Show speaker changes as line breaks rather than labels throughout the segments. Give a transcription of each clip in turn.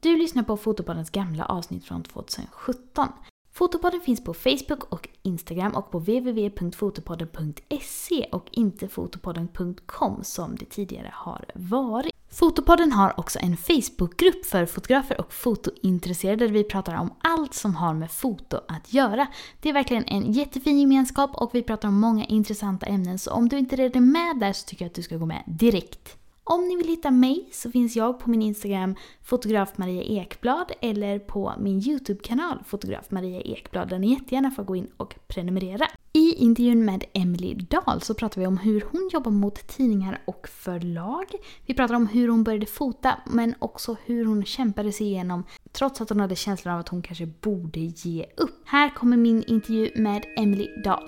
Du lyssnar på Fotopoddens gamla avsnitt från 2017. Fotopodden finns på Facebook och Instagram och på www.fotopodden.se och inte fotopodden.com som det tidigare har varit. Fotopodden har också en Facebookgrupp för fotografer och fotointresserade där vi pratar om allt som har med foto att göra. Det är verkligen en jättefin gemenskap och vi pratar om många intressanta ämnen så om du inte redan är med där så tycker jag att du ska gå med direkt. Om ni vill hitta mig så finns jag på min Instagram fotograf Maria Ekblad eller på min YouTube-kanal fotograf Maria Ekblad där ni jättegärna får gå in och prenumerera. I intervjun med Emily Dahl så pratar vi om hur hon jobbar mot tidningar och förlag. Vi pratar om hur hon började fota men också hur hon kämpade sig igenom trots att hon hade känslan av att hon kanske borde ge upp. Här kommer min intervju med Emily Dahl.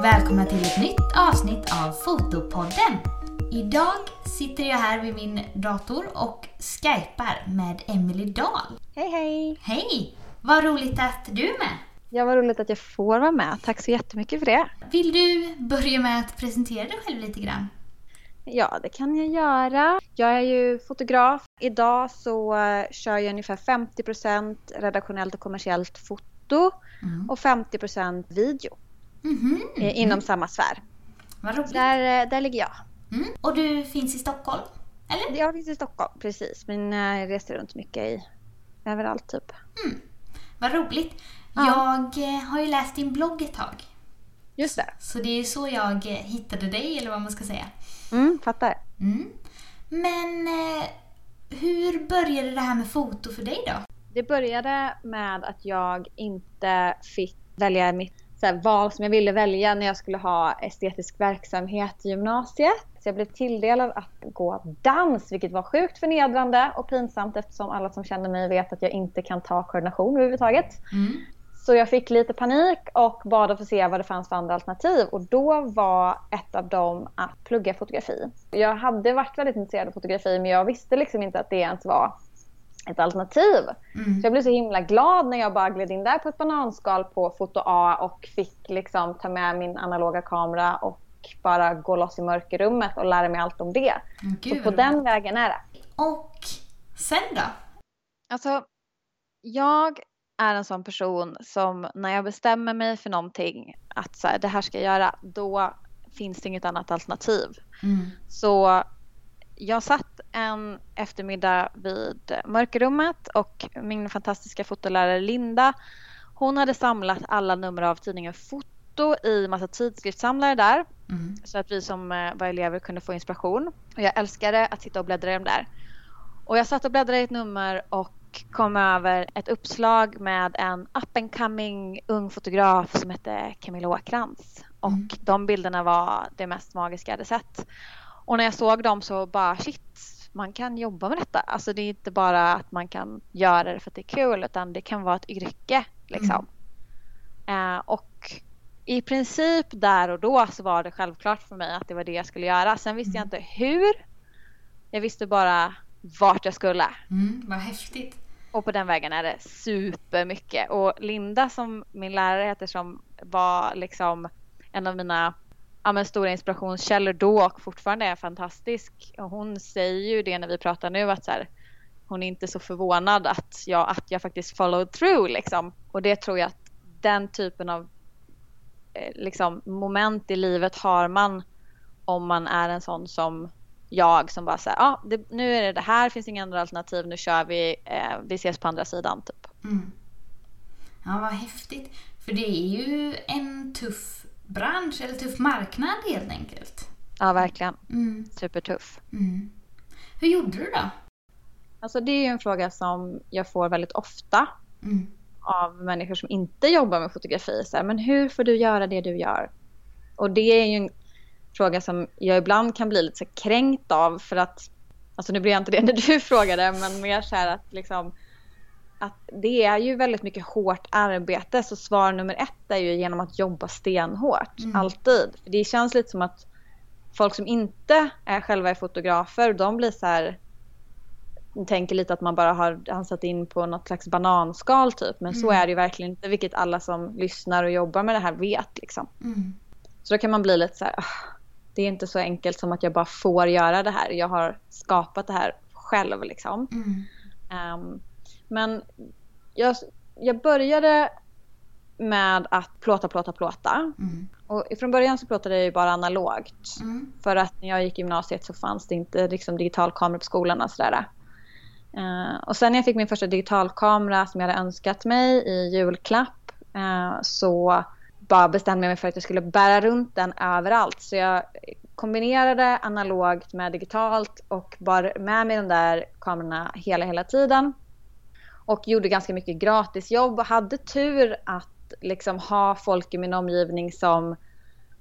Och välkomna till ett nytt avsnitt av Fotopodden. Idag sitter jag här vid min dator och skypar med Emily Dahl.
Hej hej!
Hej! Vad roligt att du är med.
Ja, vad roligt att jag får vara med. Tack så jättemycket för det.
Vill du börja med att presentera dig själv lite grann?
Ja, det kan jag göra. Jag är ju fotograf. Idag så eh, kör jag ungefär 50% redaktionellt och kommersiellt foto
Mm.
och 50% video
Mhm.
eh, inom samma sfär.
Vad roligt.
Där, eh, där ligger jag.
Mm. Och du finns i Stockholm? Eller?
Jag finns i Stockholm, precis. Men eh, jag reser runt mycket i överallt typ.
Vad roligt.
Ja.
Jag eh, har ju läst din blogg ett tag.
Just det.
Så det är så jag hittade dig, eller vad man ska säga.
Mm, fattar.
Mm. Men hur började det här med foto för dig då?
Det började med att jag inte fick välja mitt så här, val som jag ville välja när jag skulle ha estetisk verksamhet i gymnasiet. Så jag blev tilldelad att gå dans, vilket var sjukt förnedrande och pinsamt eftersom alla som känner mig vet att jag inte kan ta koordination överhuvudtaget.
Mm.
Så jag fick lite panik och bad att få se vad det fanns för andra alternativ. Och då var ett av dem att plugga fotografi. Jag hade varit väldigt intresserad av fotografi men jag visste liksom inte att det ens var ett alternativ.
Mm.
Så jag blev så himla glad när jag bara gled in där på ett bananskal på foto A och fick liksom ta med min analoga kamera och bara gå loss i mörkerrummet och lära mig allt om det.
Mm,
Så
Gud,
på
vad
den vägen är det.
Och sen då?
Alltså, jag är en sån person som när jag bestämmer mig för någonting att så här, det här ska jag göra, då finns det inget annat alternativ.
Mm.
Så jag satt en eftermiddag vid mörkerrummet och min fantastiska fotolärare Linda, hon hade samlat alla nummer av tidningen Foto i massa tidskriftssamlare där
Mm.
så att vi som eh, var elever kunde få inspiration. Och jag älskade att sitta och bläddra i dem där. Och jag satt och bläddrade i ett nummer och kom över ett uppslag med en up and coming ung fotograf som hette Camilla Åkrans. Och
Mm.
de bilderna var det mest magiska jag hade sett. Och när jag såg dem så bara shit, man kan jobba med detta. Alltså det är inte bara att man kan göra det för att det är kul utan det kan vara ett yrke liksom. Eh, och i princip där och då så var det självklart för mig att det var det jag skulle göra. Sen visste jag inte hur. Jag visste bara vart jag skulle.
Mm. Vad häftigt.
Och på den vägen är det supermycket. Och Linda som min lärare heter som var liksom en av mina ja, men stora inspirationskällor då och fortfarande är fantastisk. Och hon säger ju det när vi pratar nu att så här, hon är inte så förvånad att jag, att jag faktiskt followed through liksom. Och det tror jag att den typen av eh, liksom, moment i livet har man om man är en sån som jag som bara säger ja ah, det, nu är det det här, finns inga andra alternativ, nu kör vi, eh, vi ses på andra sidan typ.
Mm. Ja, vad häftigt. För det är ju en tuff bransch, eller tuff marknad helt enkelt.
Ja verkligen,
Mm.
supertuff.
Mm. Hur gjorde du då?
Alltså det är ju en fråga som jag får väldigt ofta
Mm.
av människor som inte jobbar med fotografi. Så här, men hur får du göra det du gör? Och det är ju en fråga som jag ibland kan bli lite kränkt av för att, alltså nu blir jag inte det när du frågade, men mer så här att liksom att det är ju väldigt mycket hårt arbete så svar nummer ett är ju genom att jobba stenhårt,
Mm.
alltid. För det känns lite som att folk som inte är själva är fotografer, de blir så här tänker lite att man bara har ansat in på något slags bananskal typ. Men så
Mm.
är det ju verkligen inte, vilket alla som lyssnar och jobbar med det här vet. Liksom.
Mm.
Så då kan man bli lite så här, "Ah, det är inte så enkelt som att jag bara får göra det här. Jag har skapat det här själv liksom.
Mm.
Ehm, men jag, jag började med att plåta, plåta, plåta.
Mm.
Och från början så plåtade jag ju bara analogt.
Mm.
För att när jag gick i gymnasiet så fanns det inte liksom, digitalkamera på skolan och sådär. Eh, och sen när jag fick min första digitalkamera som jag hade önskat mig i julklapp eh, så bara bestämde jag mig för att jag skulle bära runt den överallt. Så jag kombinerade analogt med digitalt och bar med mig de där kamerorna hela, hela tiden. Och gjorde ganska mycket gratisjobb och hade tur att liksom ha folk i min omgivning som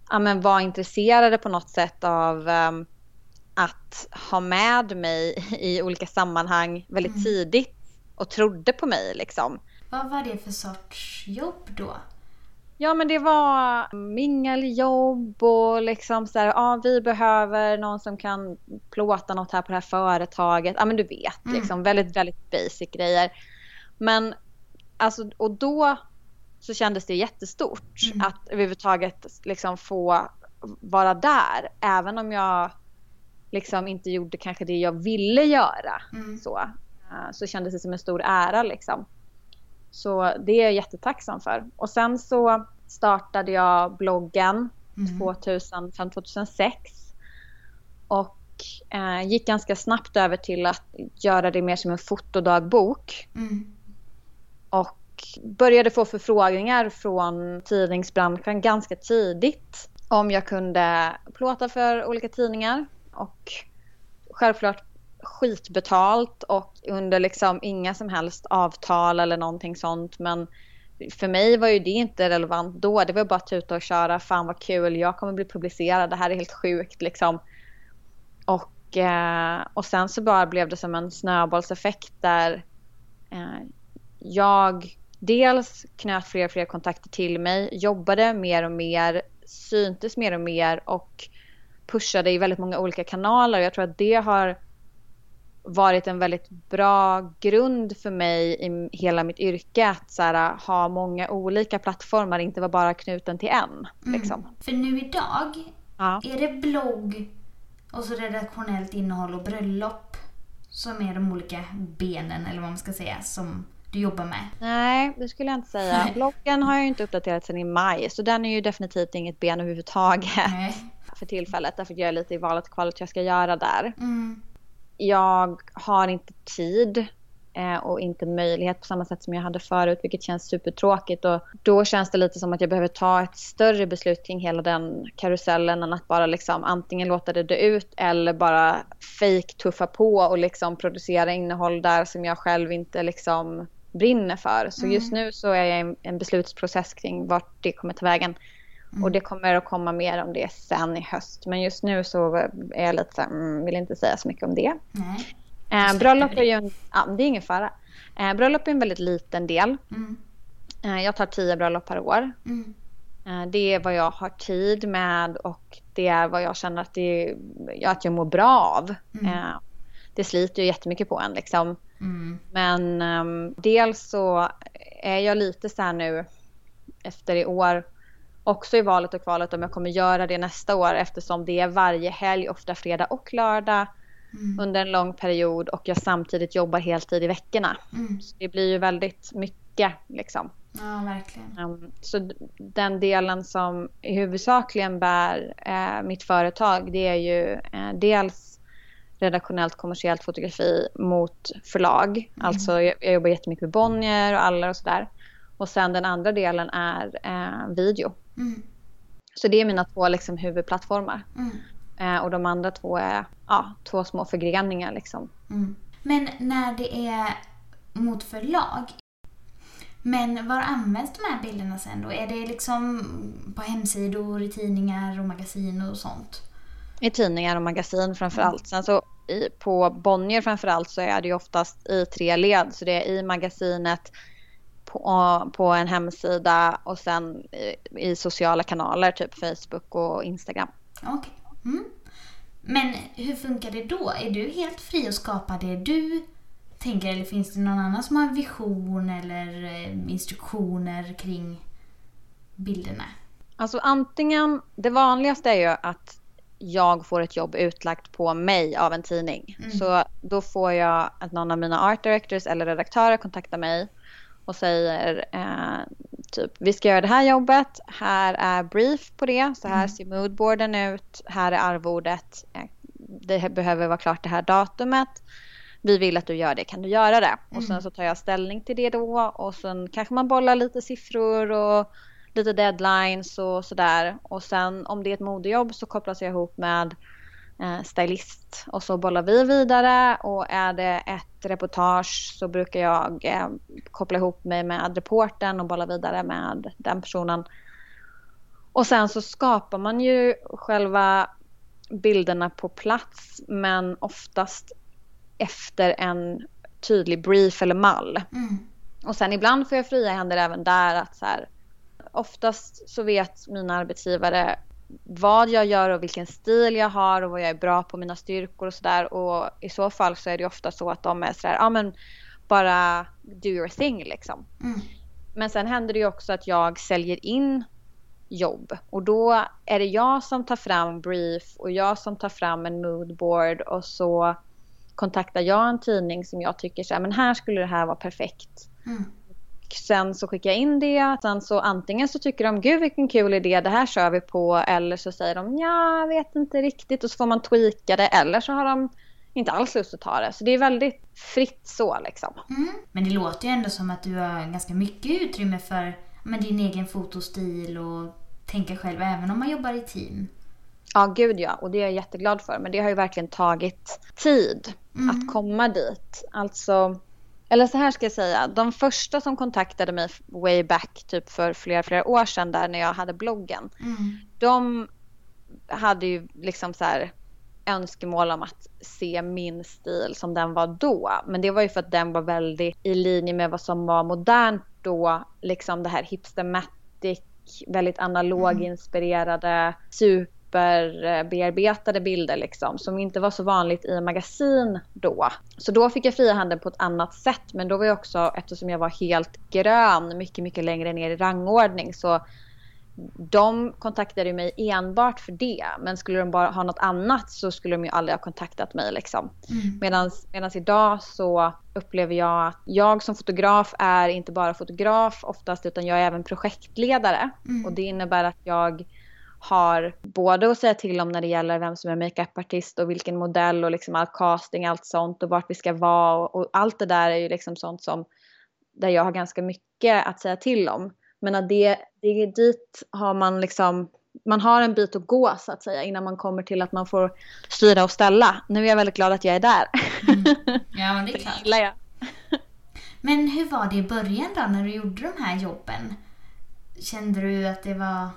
ja, men var intresserade på något sätt av ehm, att ha med mig i olika sammanhang väldigt
Mm.
tidigt och trodde på mig liksom.
Vad var det för sorts jobb då?
Ja men det var mingeljobb och liksom så här, ja vi behöver någon som kan plåta något här på det här företaget. Ja men du vet,
Mm.
liksom väldigt, väldigt basic grejer. Men alltså, och då så kändes det jättestort
Mm.
att överhuvudtaget liksom få vara där. Även om jag liksom inte gjorde kanske det jag ville göra.
Mm.
Så, eh, så kändes det som en stor ära liksom. Så det är jag jättetacksam för. Och sen så startade jag bloggen
Mm.
2005-2006. Och eh, gick ganska snabbt över till att göra det mer som en fotodagbok.
Mm.
Och började få förfrågningar från tidningsbranschen ganska tidigt. Om jag kunde plåta för olika tidningar. Och självklart skitbetalt och under liksom inga som helst avtal eller någonting sånt. Men för mig var ju det inte relevant då. Det var bara att tuta och köra. Fan vad kul, jag kommer bli publicerad. Det här är helt sjukt liksom. Och, eh, och sen så bara blev det som en snöbollseffekt där eh, jag dels knöt fler och fler kontakter till mig, jobbade mer och mer, syntes mer och mer och pushade i väldigt många olika kanaler. Jag tror att det har varit en väldigt bra grund för mig i hela mitt yrke att så här, ha många olika plattformar, inte vara bara knuten till en. Liksom.
För nu idag,
Ja.
är det blogg och så redaktionellt innehåll och bröllop som är de olika benen, eller vad man ska säga, som du jobbar med?
Nej, det skulle jag inte säga. Bloggen har jag ju inte uppdaterat sedan i maj, så den är ju definitivt inget ben överhuvudtaget
Nej.
för tillfället. Därför jag är lite i valet och kvalet jag ska göra där.
Mm.
Jag har inte tid eh, och inte möjlighet på samma sätt som jag hade förut, vilket känns supertråkigt. Och då känns det lite som att jag behöver ta ett större beslut kring hela den karusellen än att bara liksom antingen låta det dö ut eller bara fake tuffa på och liksom producera innehåll där som jag själv inte liksom brinner för. Så just nu så är jag i en- beslutsprocess kring vart det kommer ta vägen. Och det kommer att komma mer om det sen i höst. Men just nu så är jag lite så här, mm, vill inte säga så mycket om det. Eh, bröllop är ju en, ja, det är ingen fara. Eh, bröllop är en väldigt liten del.
Mm.
Eh, jag tar tio bröllop per år.
Mm.
Eh, det är vad jag har tid med och det är vad jag känner att, det, att jag mår bra av.
Mm.
Eh, det sliter ju jättemycket på en liksom.
Mm.
Men ehm, dels så är jag lite så här nu efter i år också i valet och kvalet om jag kommer göra det nästa år eftersom det är varje helg, ofta fredag och lördag
Mm.
under en lång period och jag samtidigt jobbar heltid i veckorna.
Mm.
Så det blir ju väldigt mycket liksom.
Ja, verkligen.
Ehm, så den delen som huvudsakligen bär eh, mitt företag det är ju eh, dels redaktionellt kommersiellt fotografi mot förlag. Alltså jag, jag jobbar jättemycket med Bonnier och alla och sådär. Och sen den andra delen är eh, video.
Mm.
Så det är mina två liksom, huvudplattformar.
Mm.
Eh, och de andra två är ja, två små förgreningar liksom.
Mm. Men när det är mot förlag, men var används de här bilderna sen då? Är det liksom på hemsidor, i tidningar och magasin och sånt?
I tidningar och magasin framför allt. Sen så i, på Bonnier framför allt så är det ju oftast i tre led. Så det är i magasinet, på, på en hemsida och sen i, i sociala kanaler, typ Facebook och Instagram.
Okej. Mm. Men hur funkar det då? Är du helt fri att skapa det du tänker eller finns det någon annan som har en vision eller eh, instruktioner kring bilderna?
Alltså antingen, det vanligaste är ju att jag får ett jobb utlagt på mig av en tidning. Mm. Så då får jag att någon av mina art directors eller redaktörer kontaktar mig och säger eh, typ vi ska göra det här jobbet, här är brief på det, så här mm. ser moodboarden ut, här är arvodet, eh, det behöver vara klart det här datumet. Vi vill att du gör det, kan du göra det? Mm. Och sen så tar jag ställning till det då och sen kanske man bollar lite siffror och lite deadlines och sådär. Och sen om det är ett modejobb så kopplas jag ihop med eh, stylist och så bollar vi vidare och är det ett reportage så brukar jag eh, koppla ihop mig med reporten och bolla vidare med den personen. Och sen så skapar man ju själva bilderna på plats men oftast efter en tydlig brief eller mall. Mm. Och sen ibland får jag fria händer även där att så här, oftast så vet mina arbetsgivare vad jag gör och vilken stil jag har och vad jag är bra på, mina styrkor och sådär. Och i så fall så är det ofta så att de är sådär, ja men bara do your thing liksom. Mm. Men sen händer det ju också att jag säljer in jobb och då är det jag som tar fram brief och jag som tar fram en moodboard och så kontaktar jag en tidning som jag tycker så här, men här skulle det här vara perfekt. Mm sen så skickar jag in det. Sen så antingen så tycker de gud vilken kul idé, det här kör vi på. Eller så säger de ja, jag vet inte riktigt. Och så får man tweaka det. Eller så har de inte alls lust att ta det. Så det är väldigt fritt så liksom.
Mm. Men det låter ju ändå som att du har ganska mycket utrymme för men, din egen fotostil och tänka själv även om man jobbar i team.
Ja, gud ja. Och det är jag jätteglad för. Men det har ju verkligen tagit tid mm. att komma dit. Alltså eller så här ska jag säga, de första som kontaktade mig way back typ för flera, flera år sedan där när jag hade bloggen. Mm. De hade ju liksom så här önskemål om att se min stil som den var då. Men det var ju för att den var väldigt i linje med vad som var modernt då. Liksom det här hipstermatic, väldigt analoginspirerade, super superbearbetade bilder liksom som inte var så vanligt i magasin då. Så då fick jag fria handen på ett annat sätt men då var jag också eftersom jag var helt grön mycket mycket längre ner i rangordning så de kontaktade mig enbart för det. Men skulle de bara ha något annat så skulle de ju aldrig ha kontaktat mig. Liksom. Mm. Medan idag så upplever jag att jag som fotograf är inte bara fotograf oftast utan jag är även projektledare. Mm. Och det innebär att jag har både att säga till om när det gäller vem som är makeupartist och vilken modell och liksom all casting, allt sånt och vart vi ska vara och, och, allt det där är ju liksom sånt som där jag har ganska mycket att säga till om. Men att det, det dit har man liksom man har en bit att gå så att säga innan man kommer till att man får styra och ställa. Nu är jag väldigt glad att jag är där.
Mm. Ja, men det är klart. Det Men hur var det i början då när du gjorde de här jobben? Kände du att det var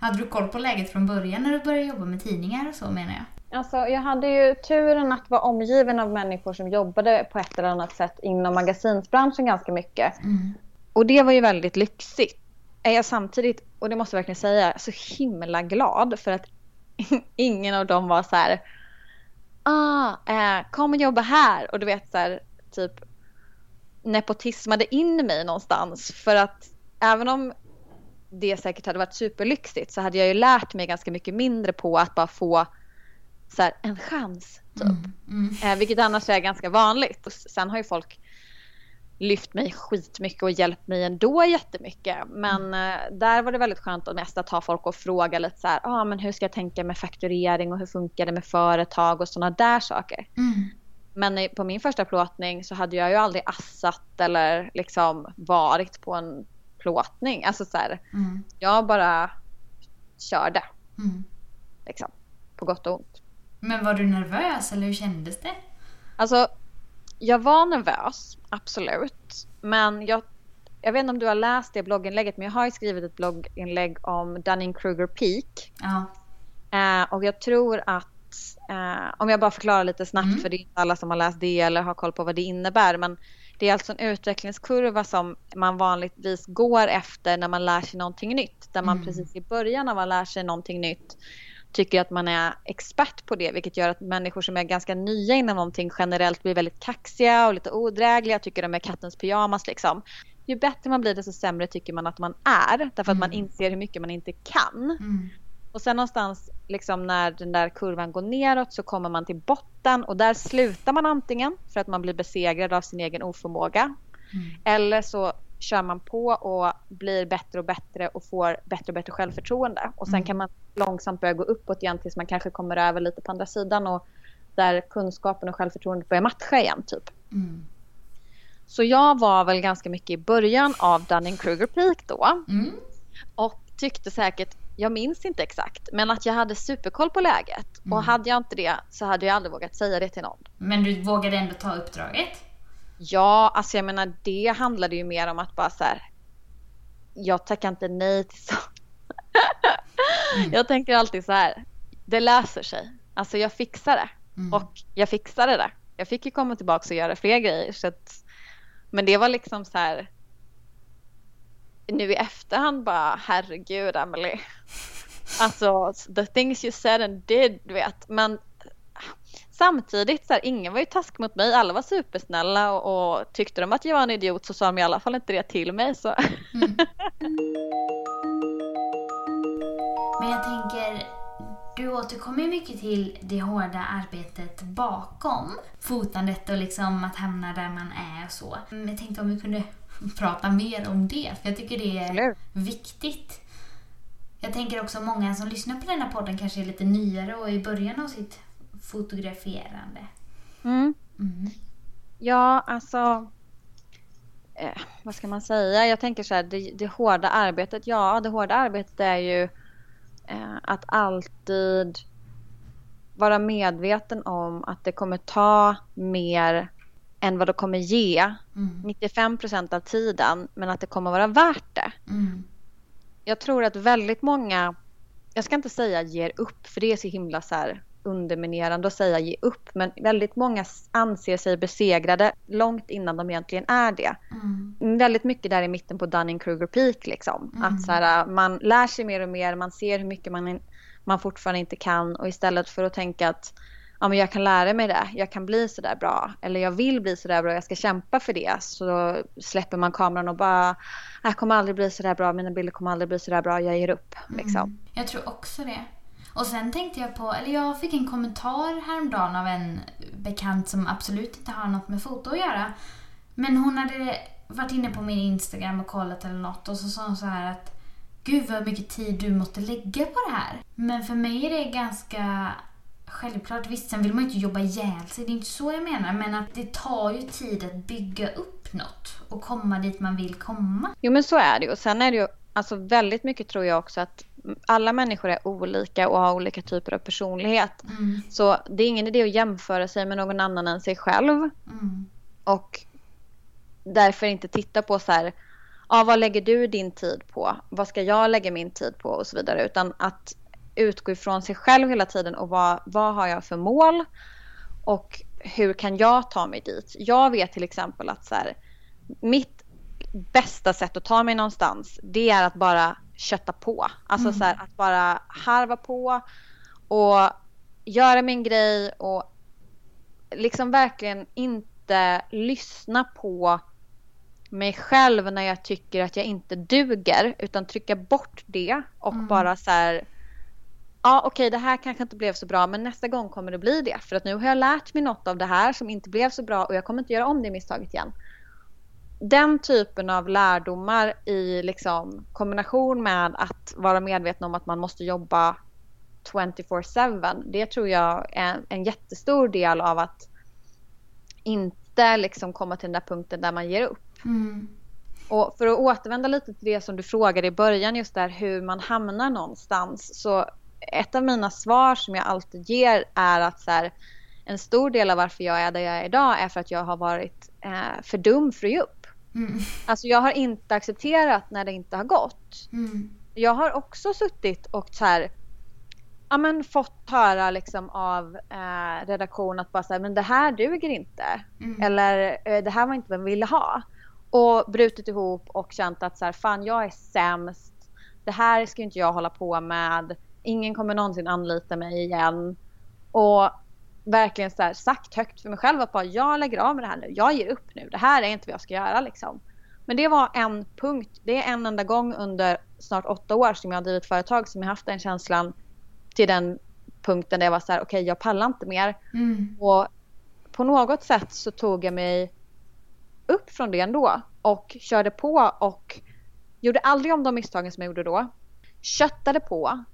hade du koll på läget från början när du började jobba med tidningar och så menar jag?
Alltså, jag hade ju turen att vara omgiven av människor som jobbade på ett eller annat sätt inom magasinsbranschen ganska mycket. Mm. Och det var ju väldigt lyxigt. Är jag samtidigt, och det måste jag verkligen säga, så himla glad för att ingen av dem var så här ah, eh, kom och jobba här och du vet så här, typ nepotismade in mig någonstans för att även om det säkert hade varit superlyxigt så hade jag ju lärt mig ganska mycket mindre på att bara få så här, en chans. Typ. Mm, mm. Eh, vilket annars är ganska vanligt. Och sen har ju folk lyft mig skitmycket och hjälpt mig ändå jättemycket. Men mm. eh, där var det väldigt skönt att mest att ha folk och fråga lite så här, ah, men hur ska jag tänka med fakturering och hur funkar det med företag och sådana där saker. Mm. Men på min första plåtning så hade jag ju aldrig assat eller liksom varit på en plåtning. Alltså så här, mm. jag bara körde. Mm. Liksom, på gott och ont.
Men var du nervös eller hur kändes det?
Alltså, jag var nervös, absolut. Men jag, jag vet inte om du har läst det blogginlägget, men jag har skrivit ett blogginlägg om Dunning-Kruger Peak. Ja. Eh, och jag tror att, eh, om jag bara förklarar lite snabbt, mm. för det är inte alla som har läst det eller har koll på vad det innebär, men det är alltså en utvecklingskurva som man vanligtvis går efter när man lär sig någonting nytt. Där man mm. precis i början av att lära sig någonting nytt tycker att man är expert på det, vilket gör att människor som är ganska nya inom någonting generellt blir väldigt kaxiga och lite odrägliga, tycker de är kattens pyjamas liksom. ju bättre man blir desto sämre tycker man att man är. Därför att
Mm.
man inser hur mycket man inte kan.
Mm.
Och sen någonstans liksom när den där kurvan går neråt så kommer man till botten och där slutar man antingen för att man blir besegrad av sin egen oförmåga.
Mm.
Eller så kör man på och blir bättre och bättre och får bättre och bättre självförtroende. Och sen
Mm.
kan man långsamt börja gå uppåt igen tills man kanske kommer över lite på andra sidan och där kunskapen och självförtroendet börjar matcha igen typ.
Mm.
Så jag var väl ganska mycket i början av Dunning-Kruger Peak då
Mm.
och tyckte säkert, jag minns inte exakt, men att jag hade superkoll på läget.
Mm.
Och hade jag inte det så hade jag aldrig vågat säga det till någon.
Men du vågade ändå ta uppdraget?
Ja, alltså jag menar det handlade ju mer om att bara så här. Jag tackar inte nej till så.
Mm.
Jag tänker alltid så här. Det löser sig. Alltså jag fixar det.
Mm.
Och jag fixade det. Jag fick ju komma tillbaka och göra fler grejer. Så att, men det var liksom så här. Nu i efterhand bara herregud Emily. Alltså the things you said and did du vet. Men samtidigt så här, ingen var ju task mot mig. Alla var supersnälla och, och tyckte de att jag var en idiot så sa de i alla fall inte det till mig. Så.
Mm. Men jag tänker, du återkommer mycket till det hårda arbetet bakom fotandet och liksom att hamna där man är och så. Men jag tänkte om vi kunde prata mer om det, för jag tycker det är
Absolut.
viktigt. Jag tänker också många som lyssnar på den här podden kanske är lite nyare och i början av sitt fotograferande.
Mm.
Mm.
Ja, alltså. Eh, vad ska man säga? Jag tänker så här, det, det hårda arbetet. Ja, det hårda arbetet är ju eh, att alltid vara medveten om att det kommer ta mer än vad det kommer ge.
Mm.
95 procent av tiden, men att det kommer vara värt det.
Mm.
Jag tror att väldigt många, jag ska inte säga ger upp, för det är så himla så här underminerande att säga ge upp, men väldigt många anser sig besegrade långt innan de egentligen är det.
Mm.
Väldigt mycket där i mitten på Dunning-Kruger Peak liksom.
Mm.
Att så här, man lär sig mer och mer, man ser hur mycket man, man fortfarande inte kan och istället för att tänka att ja, men jag kan lära mig det, jag kan bli så där bra eller jag vill bli så där bra, jag ska kämpa för det. Så släpper man kameran och bara jag kommer aldrig bli så där bra, mina bilder kommer aldrig bli så där bra, jag ger upp. Liksom.
Mm. Jag tror också det. Och sen tänkte jag på, eller jag fick en kommentar häromdagen av en bekant som absolut inte har något med foto att göra. Men hon hade varit inne på min Instagram och kollat eller något och så sa hon så här att Gud vad mycket tid du måste lägga på det här. Men för mig är det ganska självklart. Visst, sen vill man ju inte jobba ihjäl sig, det är inte så jag menar. Men att det tar ju tid att bygga upp något och komma dit man vill komma.
Jo men så är det ju. Och sen är det ju alltså väldigt mycket tror jag också att alla människor är olika och har olika typer av personlighet.
Mm,
Så det är ingen idé att jämföra sig med någon annan än sig själv.
mm,
Och därför inte titta på så här, ja, vad lägger du din tid på? Vad ska jag lägga min tid på? Och så vidare. Utan att utgå ifrån sig själv hela tiden och vad, vad har jag för mål? Och hur kan jag ta mig dit? Jag vet till exempel att så här, mitt bästa sätt att ta mig någonstans det är att bara kötta på. Alltså
Mm.
så här, att bara harva på och göra min grej och liksom verkligen inte lyssna på mig själv när jag tycker att jag inte duger utan trycka bort det och
Mm.
bara så här Ja okej det här kanske inte blev så bra men nästa gång kommer det bli det för att nu har jag lärt mig något av det här som inte blev så bra och jag kommer inte göra om det misstaget igen. Den typen av lärdomar i liksom kombination med att vara medveten om att man måste jobba 24-7 det tror jag är en jättestor del av att inte liksom komma till den där punkten där man ger upp.
mm,
Och för att återvända lite till det som du frågade i början just där hur man hamnar någonstans. Så ett av mina svar som jag alltid ger är att så här, en stor del av varför jag är där jag är idag är för att jag har varit eh, för dum för att ge upp.
mm,
Alltså jag har inte accepterat när det inte har gått.
mm,
Jag har också suttit och så här, ja, men fått höra liksom av eh, redaktion att bara så här, men det här duger inte.
mm.
Eller eh, det här var inte vad vi ville ha. Och brutit ihop och känt att så här, fan jag är sämst. Det här ska inte jag hålla på med. Ingen kommer någonsin anlita mig igen. Och verkligen så här, sagt högt för mig själv att bara jag lägger av med det här nu. Jag ger upp nu. Det här är inte vad jag ska göra liksom. Men det var en punkt. Det är en enda gång under snart åtta år som jag har drivit företag som jag haft den känslan till den punkten där jag var så här, okej okay, jag pallar inte mer. Mm. Och på något sätt så tog jag mig upp från det ändå och körde på och gjorde aldrig om de misstagen som jag gjorde då. Köttade på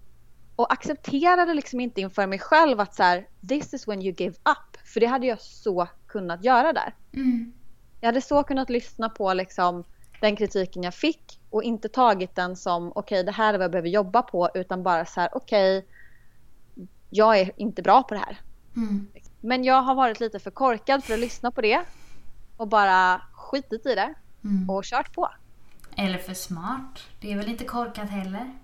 och accepterade liksom inte inför mig själv att så här, this is when you give up. För det hade jag så kunnat göra där. Mm. Jag hade så kunnat lyssna på liksom den kritiken jag fick och inte tagit den som okej okay, det här är vad jag behöver jobba på utan bara så här okej okay, jag är inte bra på det här. Mm. Men jag har varit lite för korkad för att lyssna på det och bara skitit i det mm. och kört på.
Eller för smart. Det är väl inte korkat heller?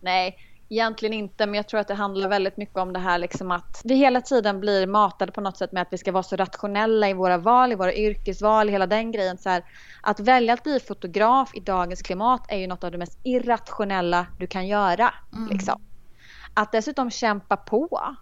Nej, egentligen inte. Men jag tror att det handlar väldigt mycket om det här liksom att vi hela tiden blir matade på något sätt med att vi ska vara så rationella i våra val, i våra yrkesval, hela den grejen. Så här, att välja att bli fotograf i dagens klimat är ju något av det mest irrationella du kan göra. Mm. Liksom. Att dessutom kämpa på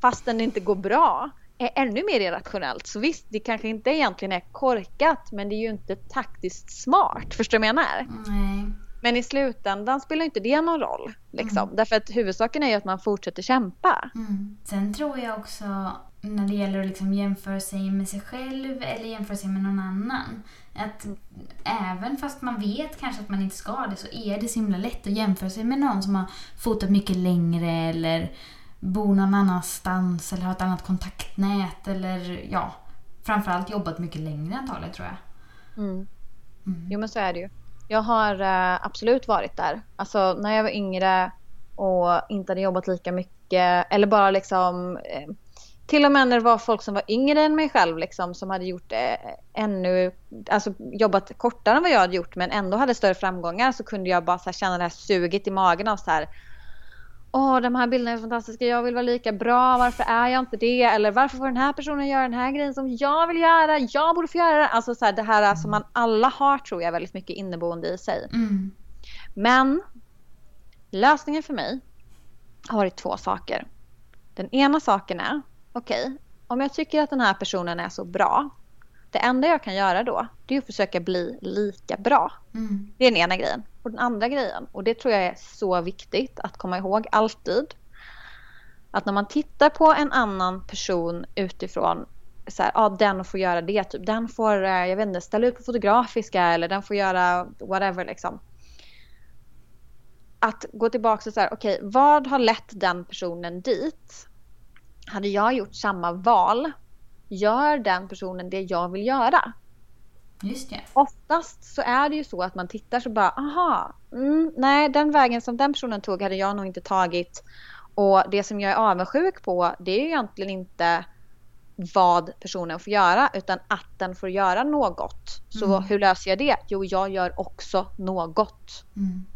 fastän det inte går bra är ännu mer irrationellt. Så visst, det kanske inte egentligen är korkat men det är ju inte taktiskt smart. Förstår du vad jag menar? Nej. Men i slutändan spelar inte det någon roll. Liksom. Mm. Därför att huvudsaken är ju att man fortsätter kämpa.
Mm. Sen tror jag också när det gäller att liksom jämföra sig med sig själv eller jämföra sig med någon annan. Att även fast man vet kanske att man inte ska det så är det så himla lätt att jämföra sig med någon som har fotat mycket längre eller bor någon annanstans eller har ett annat kontaktnät eller ja, framförallt jobbat mycket längre antagligen tror jag.
Mm. Mm. Jo men så är det ju. Jag har uh, absolut varit där. Alltså när jag var yngre och inte hade jobbat lika mycket eller bara liksom uh, till och med när det var folk som var yngre än mig själv liksom, som hade gjort det ännu, alltså jobbat kortare än vad jag hade gjort men ändå hade större framgångar så kunde jag bara så känna det här suget i magen av så här Åh, de här bilderna är fantastiska, jag vill vara lika bra, varför är jag inte det? Eller varför får den här personen göra den här grejen som jag vill göra? Jag borde få göra det. Alltså så här, det här som man alla har tror jag väldigt mycket inneboende i sig. Mm. Men lösningen för mig har varit två saker. Den ena saken är okej, okay, om jag tycker att den här personen är så bra, det enda jag kan göra då, det är att försöka bli lika bra. Mm. Det är den ena grejen. Och den andra grejen, och det tror jag är så viktigt att komma ihåg alltid, att när man tittar på en annan person utifrån så här, ja den får göra det, typ den får, eh, jag vet inte, ställa ut på fotografiska eller den får göra whatever liksom. Att gå tillbaka och så här, okej, okay, vad har lett den personen dit? hade jag gjort samma val, gör den personen det jag vill göra?
Just det.
Oftast så är det ju så att man tittar så bara, aha, mm, nej den vägen som den personen tog hade jag nog inte tagit. Och det som jag är avundsjuk på det är ju egentligen inte vad personen får göra utan att den får göra något. Så mm. hur löser jag det? Jo, jag gör också något. Mm.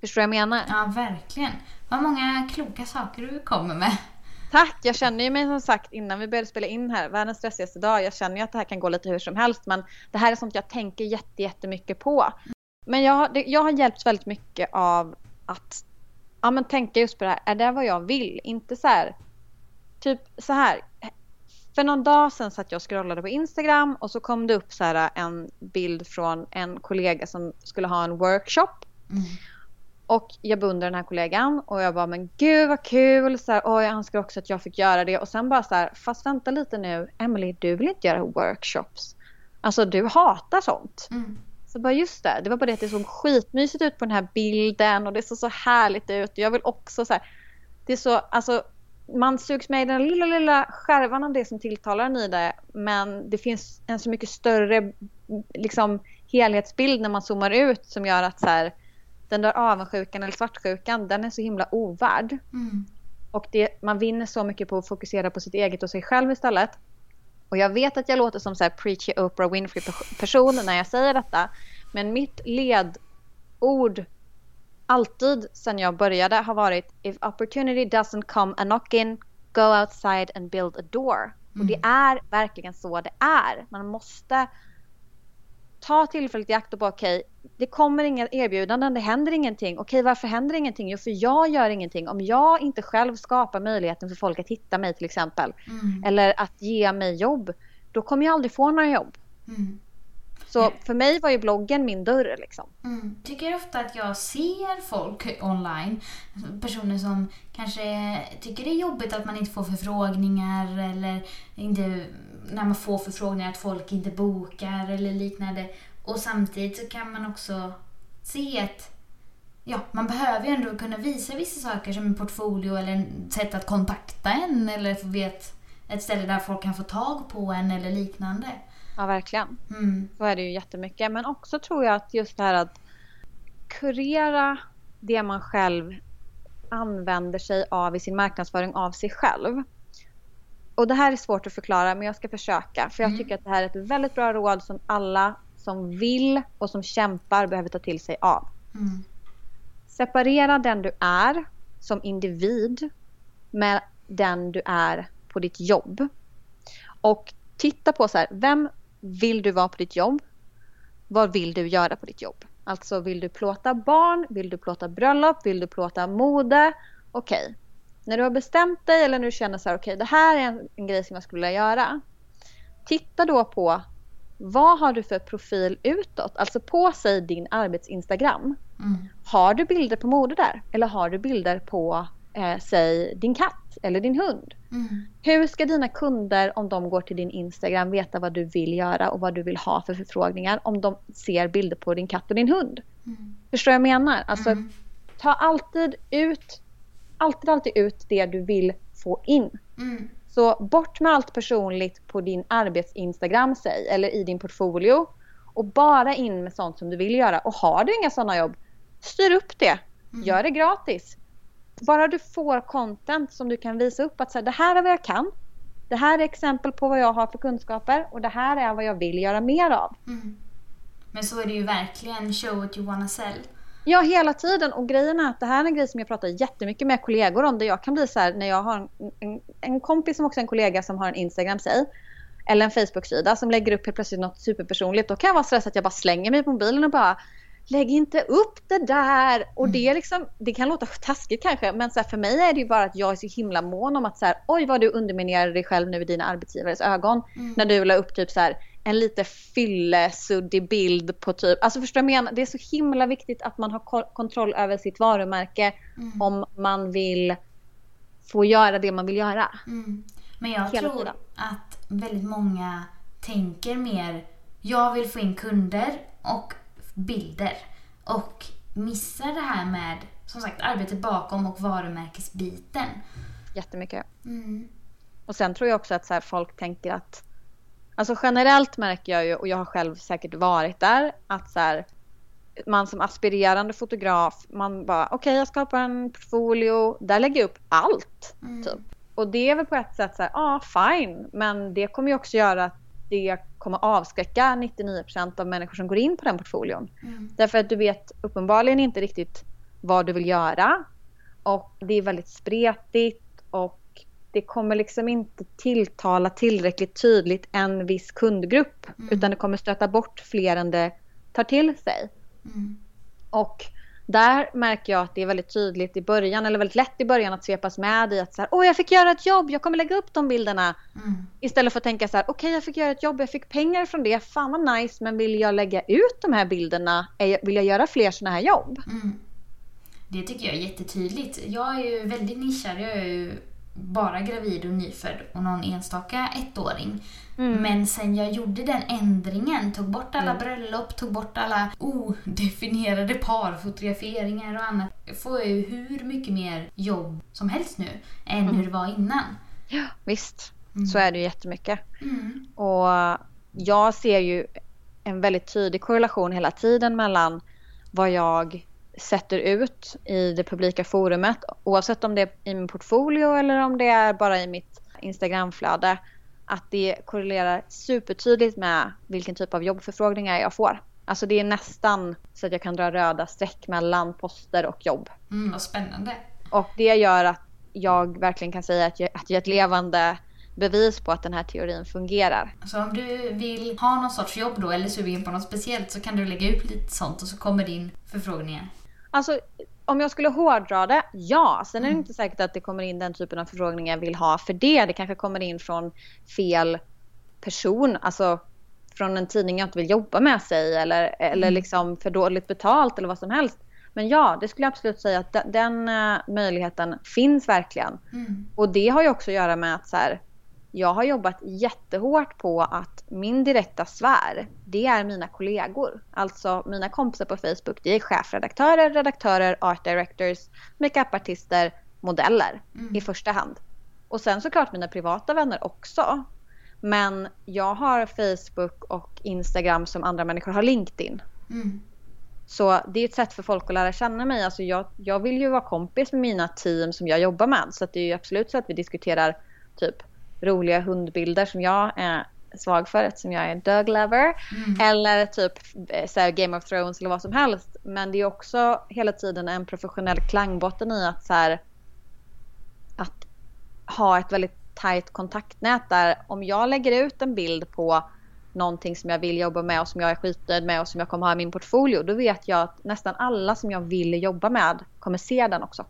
Förstår du vad jag menar?
Ja, verkligen. Vad många kloka saker du kommer med.
Tack! Jag känner ju mig som sagt innan vi började spela in här, världens stressigaste dag. Jag känner ju att det här kan gå lite hur som helst men det här är sånt jag tänker jätte, jättemycket på. Men jag, det, jag har hjälpts väldigt mycket av att ja, men tänka just på det här, är det vad jag vill? Inte så här, typ så här. För någon dag sedan satt jag och scrollade på Instagram och så kom det upp så här en bild från en kollega som skulle ha en workshop. Mm. Och jag beundrar den här kollegan och jag bara men gud vad kul. Så här, och jag önskar också att jag fick göra det. Och sen bara så här, fast vänta lite nu. Emily du vill inte göra workshops. Alltså du hatar sånt. Mm. Så bara just det, det var bara det att det såg skitmysigt ut på den här bilden och det såg så härligt ut. Jag vill också så här, det är så, alltså man sugs med i den lilla, lilla skärvan av det som tilltalar en i det. Men det finns en så mycket större liksom, helhetsbild när man zoomar ut som gör att så här, den där avundsjukan eller svartsjukan, den är så himla ovärd. Mm. Och det, man vinner så mycket på att fokusera på sitt eget och sig själv istället. Och jag vet att jag låter som så här preachy Oprah Winfrey person när jag säger detta. Men mitt ledord alltid sedan jag började har varit If opportunity doesn't come a knock in, go outside and build a door. Mm. Och det mm. är verkligen så det är. Man måste ta tillfället i akt och bara okej, okay, det kommer inga erbjudanden, det händer ingenting. Okej, okay, varför händer ingenting? Jo, för jag gör ingenting. Om jag inte själv skapar möjligheten för folk att hitta mig till exempel, mm. eller att ge mig jobb, då kommer jag aldrig få några jobb. Mm. Så för mig var ju bloggen min dörr liksom.
Mm. Tycker ofta att jag ser folk online, personer som kanske tycker det är jobbigt att man inte får förfrågningar eller inte, när man får förfrågningar att folk inte bokar eller liknande. Och samtidigt så kan man också se att ja, man behöver ju ändå kunna visa vissa saker som en portfolio eller ett sätt att kontakta en eller få vet ett ställe där folk kan få tag på en eller liknande.
Ja, verkligen.
Mm.
Så är det ju jättemycket. Men också tror jag att just det här att kurera det man själv använder sig av i sin marknadsföring av sig själv. Och det här är svårt att förklara men jag ska försöka. För jag
Mm.
tycker att det här är ett väldigt bra råd som alla som vill och som kämpar behöver ta till sig av.
Mm.
Separera den du är som individ med den du är på ditt jobb. Och titta på så här, vem vill du vara på ditt jobb? Vad vill du göra på ditt jobb? Alltså vill du plåta barn? Vill du plåta bröllop? Vill du plåta mode? Okej. När du har bestämt dig eller när du känner så här, okej det här är en, en grej som jag skulle vilja göra. Titta då på vad har du för profil utåt? Alltså på sig din arbetsinstagram.
Mm.
Har du bilder på mode där? Eller har du bilder på, eh, säg din katt eller din hund?
Mm.
Hur ska dina kunder, om de går till din Instagram, veta vad du vill göra och vad du vill ha för förfrågningar om de ser bilder på din katt och din hund?
Mm.
Förstår jag menar? Alltså,
Mm.
ta alltid ut, alltid, alltid ut det du vill få in.
Mm.
Så bort med allt personligt på din arbets-Instagram, säg, eller i din portfolio. Och bara in med sånt som du vill göra. Och har du inga sådana jobb, styr upp det.
Mm.
Gör det gratis. Bara du får content som du kan visa upp att så här, det här är vad jag kan. Det här är exempel på vad jag har för kunskaper och det här är vad jag vill göra mer av.
Mm. Men så är det ju verkligen show what you wanna sell.
Ja, hela tiden. Och grejen är att det här är en grej som jag pratar jättemycket med kollegor om. Där jag kan bli så här, när jag har en, en, en kompis som också är en kollega som har en Instagram, säg. Eller en Facebook-sida som lägger upp helt plötsligt något superpersonligt. Då kan jag vara stressad att jag bara slänger mig på mobilen och bara Lägg inte upp det där! Och det, är liksom, det kan låta taskigt kanske men så här, för mig är det ju bara att jag är så himla mån om att så här, oj vad du underminerar dig själv nu i dina arbetsgivares ögon.
Mm.
När du la upp typ så här, en lite fyllesuddig bild på typ, alltså förstår du vad jag menar? Det är så himla viktigt att man har ko- kontroll över sitt varumärke
Mm.
om man vill få göra det man vill göra.
Mm. Men jag
Hela
tror
tiden.
att väldigt många tänker mer jag vill få in kunder och bilder och missar det här med som sagt arbetet bakom och varumärkesbiten.
Jättemycket.
Mm.
Och sen tror jag också att så här, folk tänker att Alltså generellt märker jag ju, och jag har själv säkert varit där, att så här, man som aspirerande fotograf, man bara okej jag skapar en portfolio, där lägger jag upp allt.
Mm.
Typ. Och det är väl på ett sätt så här, ja ah, fine, men det kommer ju också göra att det kommer avskräcka 99% av människor som går in på den portfolion.
Mm.
Därför att du vet uppenbarligen inte riktigt vad du vill göra. Och det är väldigt spretigt det kommer liksom inte tilltala tillräckligt tydligt en viss kundgrupp.
Mm.
Utan det kommer stöta bort fler än det tar till sig.
Mm.
Och där märker jag att det är väldigt tydligt i början, eller väldigt lätt i början att svepas med i att så här, åh jag fick göra ett jobb, jag kommer lägga upp de bilderna.
Mm.
Istället för att tänka så här, okej jag fick göra ett jobb, jag fick pengar från det, fan vad nice, men vill jag lägga ut de här bilderna? Vill jag göra fler sådana här jobb?
Mm. Det tycker jag är jättetydligt. Jag är ju väldigt nischad. Jag är ju bara gravid och nyfödd och någon enstaka ettåring. Men sen jag gjorde den ändringen, tog bort alla bröllop, tog bort alla odefinierade parfotograferingar och annat, får jag ju hur mycket mer jobb som helst nu än hur det var innan.
Ja, visst. Så är det ju jättemycket.
Mm.
Och jag ser ju en väldigt tydlig korrelation hela tiden mellan vad jag sätter ut i det publika forumet oavsett om det är i min portfolio eller om det är bara i mitt Instagramflöde. Att det korrelerar supertydligt med vilken typ av jobbförfrågningar jag får. Alltså det är nästan så att jag kan dra röda streck mellan poster och jobb.
Mm, vad spännande.
Och det gör att jag verkligen kan säga att jag, att jag är ett levande bevis på att den här teorin fungerar.
Så om du vill ha någon sorts jobb då eller sugen på något speciellt så kan du lägga ut lite sånt och så kommer din förfrågningar.
Alltså om jag skulle hårdra det, ja. Sen är det inte säkert att det kommer in den typen av förfrågningar jag vill ha för det. Det kanske kommer in från fel person, alltså från en tidning jag inte vill jobba med sig eller, eller
Mm.
liksom för dåligt betalt eller vad som helst. Men ja, det skulle jag absolut säga att den, den eh, möjligheten finns verkligen.
Mm.
Och det har ju också att göra med att så här, jag har jobbat jättehårt på att min direkta sfär, det är mina kollegor. Alltså mina kompisar på Facebook, det är chefredaktörer, redaktörer, art directors, makeupartister, modeller
Mm.
i första hand. Och sen såklart mina privata vänner också. Men jag har Facebook och Instagram som andra människor har LinkedIn.
Mm.
Så det är ett sätt för folk att lära känna mig. Alltså jag, jag vill ju vara kompis med mina team som jag jobbar med. Så det är ju absolut så att vi diskuterar typ roliga hundbilder som jag är svag för eftersom jag är en dog lover.
Mm.
Eller typ eh, så Game of Thrones eller vad som helst. Men det är också hela tiden en professionell klangbotten i att så här, att ha ett väldigt tajt kontaktnät där om jag lägger ut en bild på någonting som jag vill jobba med och som jag är skitnöjd med och som jag kommer ha i min portfolio. Då vet jag att nästan alla som jag vill jobba med kommer se den också.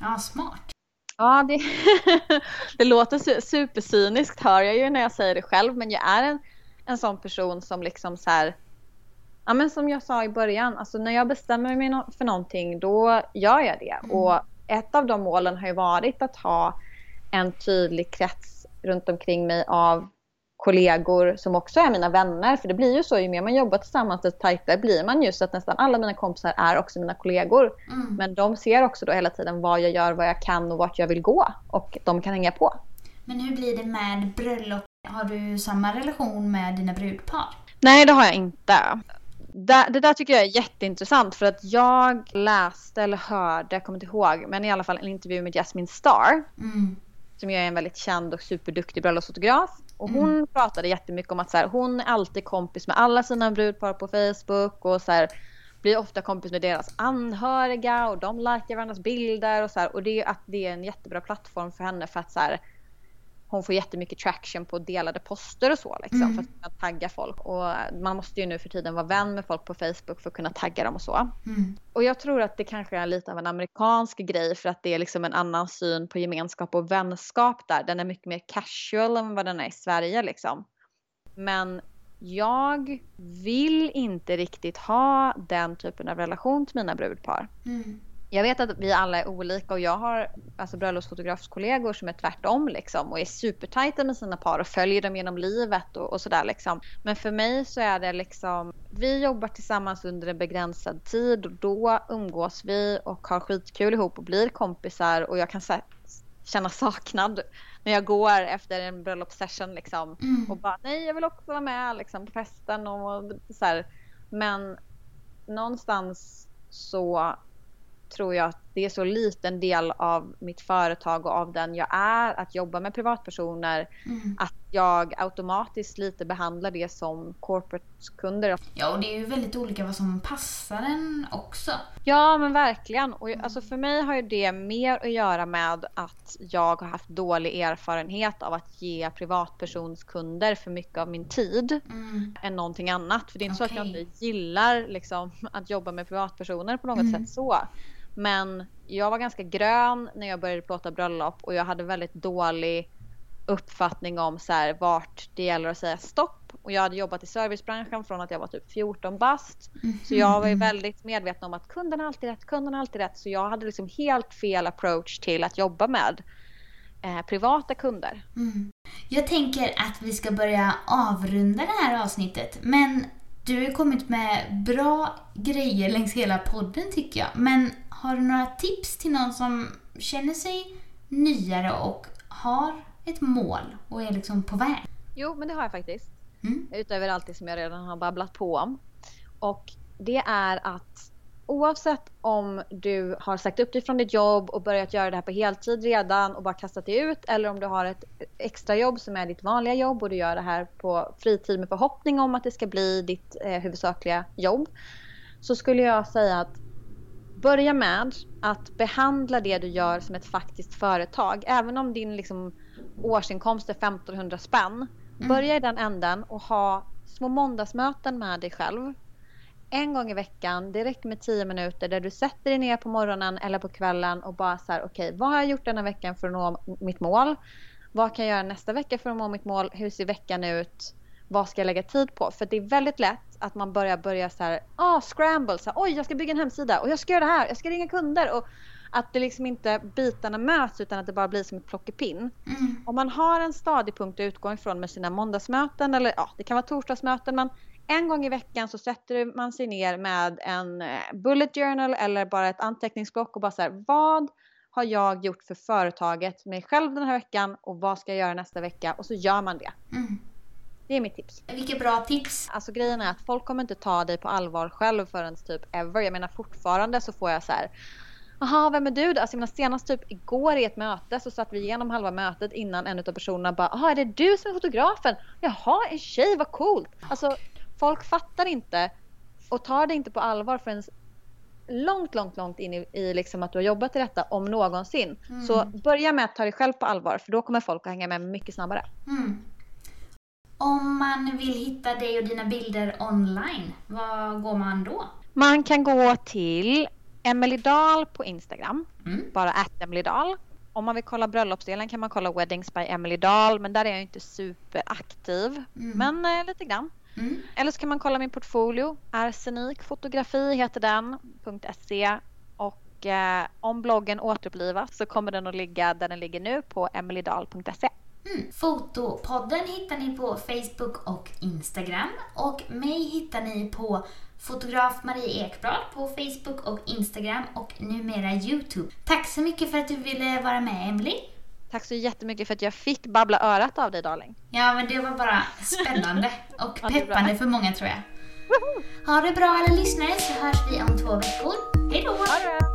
Ja, smart.
Ja, det, det låter su- supercyniskt hör jag ju när jag säger det själv. Men jag är en, en sån person som liksom så här. Ja men som jag sa i början, alltså när jag bestämmer mig för någonting då gör jag det.
Mm.
Och ett av de målen har ju varit att ha en tydlig krets runt omkring mig av kollegor som också är mina vänner. För det blir ju så, ju mer man jobbar tillsammans desto tajtare blir man ju. Så att nästan alla mina kompisar är också mina kollegor.
Mm.
Men de ser också då hela tiden vad jag gör, vad jag kan och vart jag vill gå. Och de kan hänga på.
Men hur blir det med bröllop? Har du samma relation med dina brudpar?
Nej, det har jag inte. Det, det där tycker jag är jätteintressant för att jag läste eller hörde, jag kommer inte ihåg, men i alla fall en intervju med Jasmine Starr
Mm.
som ju är en väldigt känd och superduktig bröllopsfotograf. Och hon
Mm.
pratade jättemycket om att så här, hon är alltid kompis med alla sina brudpar på Facebook och så här, blir ofta kompis med deras anhöriga och de likar varandras bilder och så här, och det är att det är en jättebra plattform för henne för att så här, hon får jättemycket traction på delade poster och så liksom
Mm.
för att kunna tagga folk och man måste ju nu för tiden vara vän med folk på Facebook för att kunna tagga dem och så.
Mm.
Och jag tror att det kanske är lite av en amerikansk grej för att det är liksom en annan syn på gemenskap och vänskap där. Den är mycket mer casual än vad den är i Sverige liksom. Men jag vill inte riktigt ha den typen av relation till mina brudpar.
Mm.
Jag vet att vi alla är olika och jag har alltså bröllopsfotografskollegor som är tvärtom liksom och är supertajta med sina par och följer dem genom livet och, och sådär liksom. Men för mig så är det liksom, vi jobbar tillsammans under en begränsad tid och då umgås vi och har skitkul ihop och blir kompisar och jag kan här, känna saknad när jag går efter en bröllopssession liksom
Mm.
och bara nej jag vill också vara med liksom på festen och så här. Men någonstans så tror jag att det är så liten del av mitt företag och av den jag är att jobba med privatpersoner
Mm.
att jag automatiskt lite behandlar det som corporate-kunder.
Ja, och det är ju väldigt olika vad som passar en också.
Ja men verkligen. Och alltså för mig har ju det mer att göra med att jag har haft dålig erfarenhet av att ge privatpersonskunder för mycket av min tid
Mm.
än någonting annat. För det är inte så att jag inte gillar liksom, att jobba med privatpersoner på något
Mm.
sätt så. Men jag var ganska grön när jag började plåta bröllop och jag hade väldigt dålig uppfattning om så här, vart det gäller att säga stopp. Och jag hade jobbat i servicebranschen från att jag var typ 14 bast. Så jag var ju väldigt medveten om att kunden har alltid rätt, kunden har alltid rätt. Så jag hade liksom helt fel approach till att jobba med eh, privata kunder.
Mm. Jag tänker att vi ska börja avrunda det här avsnittet. Men du har kommit med bra grejer längs hela podden tycker jag. Men har du några tips till någon som känner sig nyare och har ett mål och är liksom på väg?
Jo, men det har jag faktiskt.
Mm.
Utöver allt det som jag redan har babblat på om. Och det är att oavsett om du har sagt upp dig från ditt jobb och börjat göra det här på heltid redan och bara kastat dig ut eller om du har ett extra jobb som är ditt vanliga jobb och du gör det här på fritid med förhoppning om att det ska bli ditt eh, huvudsakliga jobb. Så skulle jag säga att börja med att behandla det du gör som ett faktiskt företag. Även om din liksom, årsinkomst är 1500 spänn. Börja i den änden och ha små måndagsmöten med dig själv. En gång i veckan, det räcker med 10 minuter där du sätter dig ner på morgonen eller på kvällen och bara så här, okej, vad har jag gjort denna veckan för att nå mitt mål? Vad kan jag göra nästa vecka för att nå mitt mål? Hur ser veckan ut? vad ska jag lägga tid på? För det är väldigt lätt att man börjar börja så här, ah, scramble, så här, oj jag ska bygga en hemsida och jag ska göra det här, jag ska ringa kunder och att det liksom inte bitarna möts utan att det bara blir som ett plockepinn. Mm. Om man har en stadig punkt att utgå ifrån med sina måndagsmöten eller ja, det kan vara torsdagsmöten men en gång i veckan så sätter man sig ner med en eh, bullet journal eller bara ett anteckningsblock och bara så här, vad har jag gjort för företaget, mig själv den här veckan och vad ska jag göra nästa vecka och så gör man det. Mm. Det är mitt tips.
Vilket bra tips.
Alltså grejen är att folk kommer inte ta dig på allvar själv förrän typ ever. Jag menar fortfarande så får jag så här Jaha, vem är du då? Alltså senast typ igår i ett möte så satt vi igenom halva mötet innan en av personerna bara Jaha, är det du som är fotografen? Jaha, en tjej, vad coolt! Alltså folk fattar inte och tar det inte på allvar förrän långt, långt, långt in i, i liksom att du har jobbat i detta om någonsin. Mm. Så börja med att ta dig själv på allvar för då kommer folk att hänga med mycket snabbare. Mm.
Om man vill hitta dig och dina bilder online, var går man då?
Man kan gå till Emily Dahl på Instagram, mm. bara att Emily Dahl. Om man vill kolla bröllopsdelen kan man kolla Weddings by Emily Dahl, men där är jag inte superaktiv. Mm. Men eh, lite grann. Mm. Eller så kan man kolla min portfolio. Arsenikfotografi heter den. .se. Och eh, om bloggen återupplivas så kommer den att ligga där den ligger nu på emilydal.se.
Mm. Fotopodden hittar ni på Facebook och Instagram. Och mig hittar ni på fotograf Marie Ekblad på Facebook och Instagram och numera Youtube. Tack så mycket för att du ville vara med Emily.
Tack så jättemycket för att jag fick babbla örat av dig darling.
Ja men det var bara spännande och peppande för många tror jag. Ha det bra alla lyssnare så hörs vi om två veckor.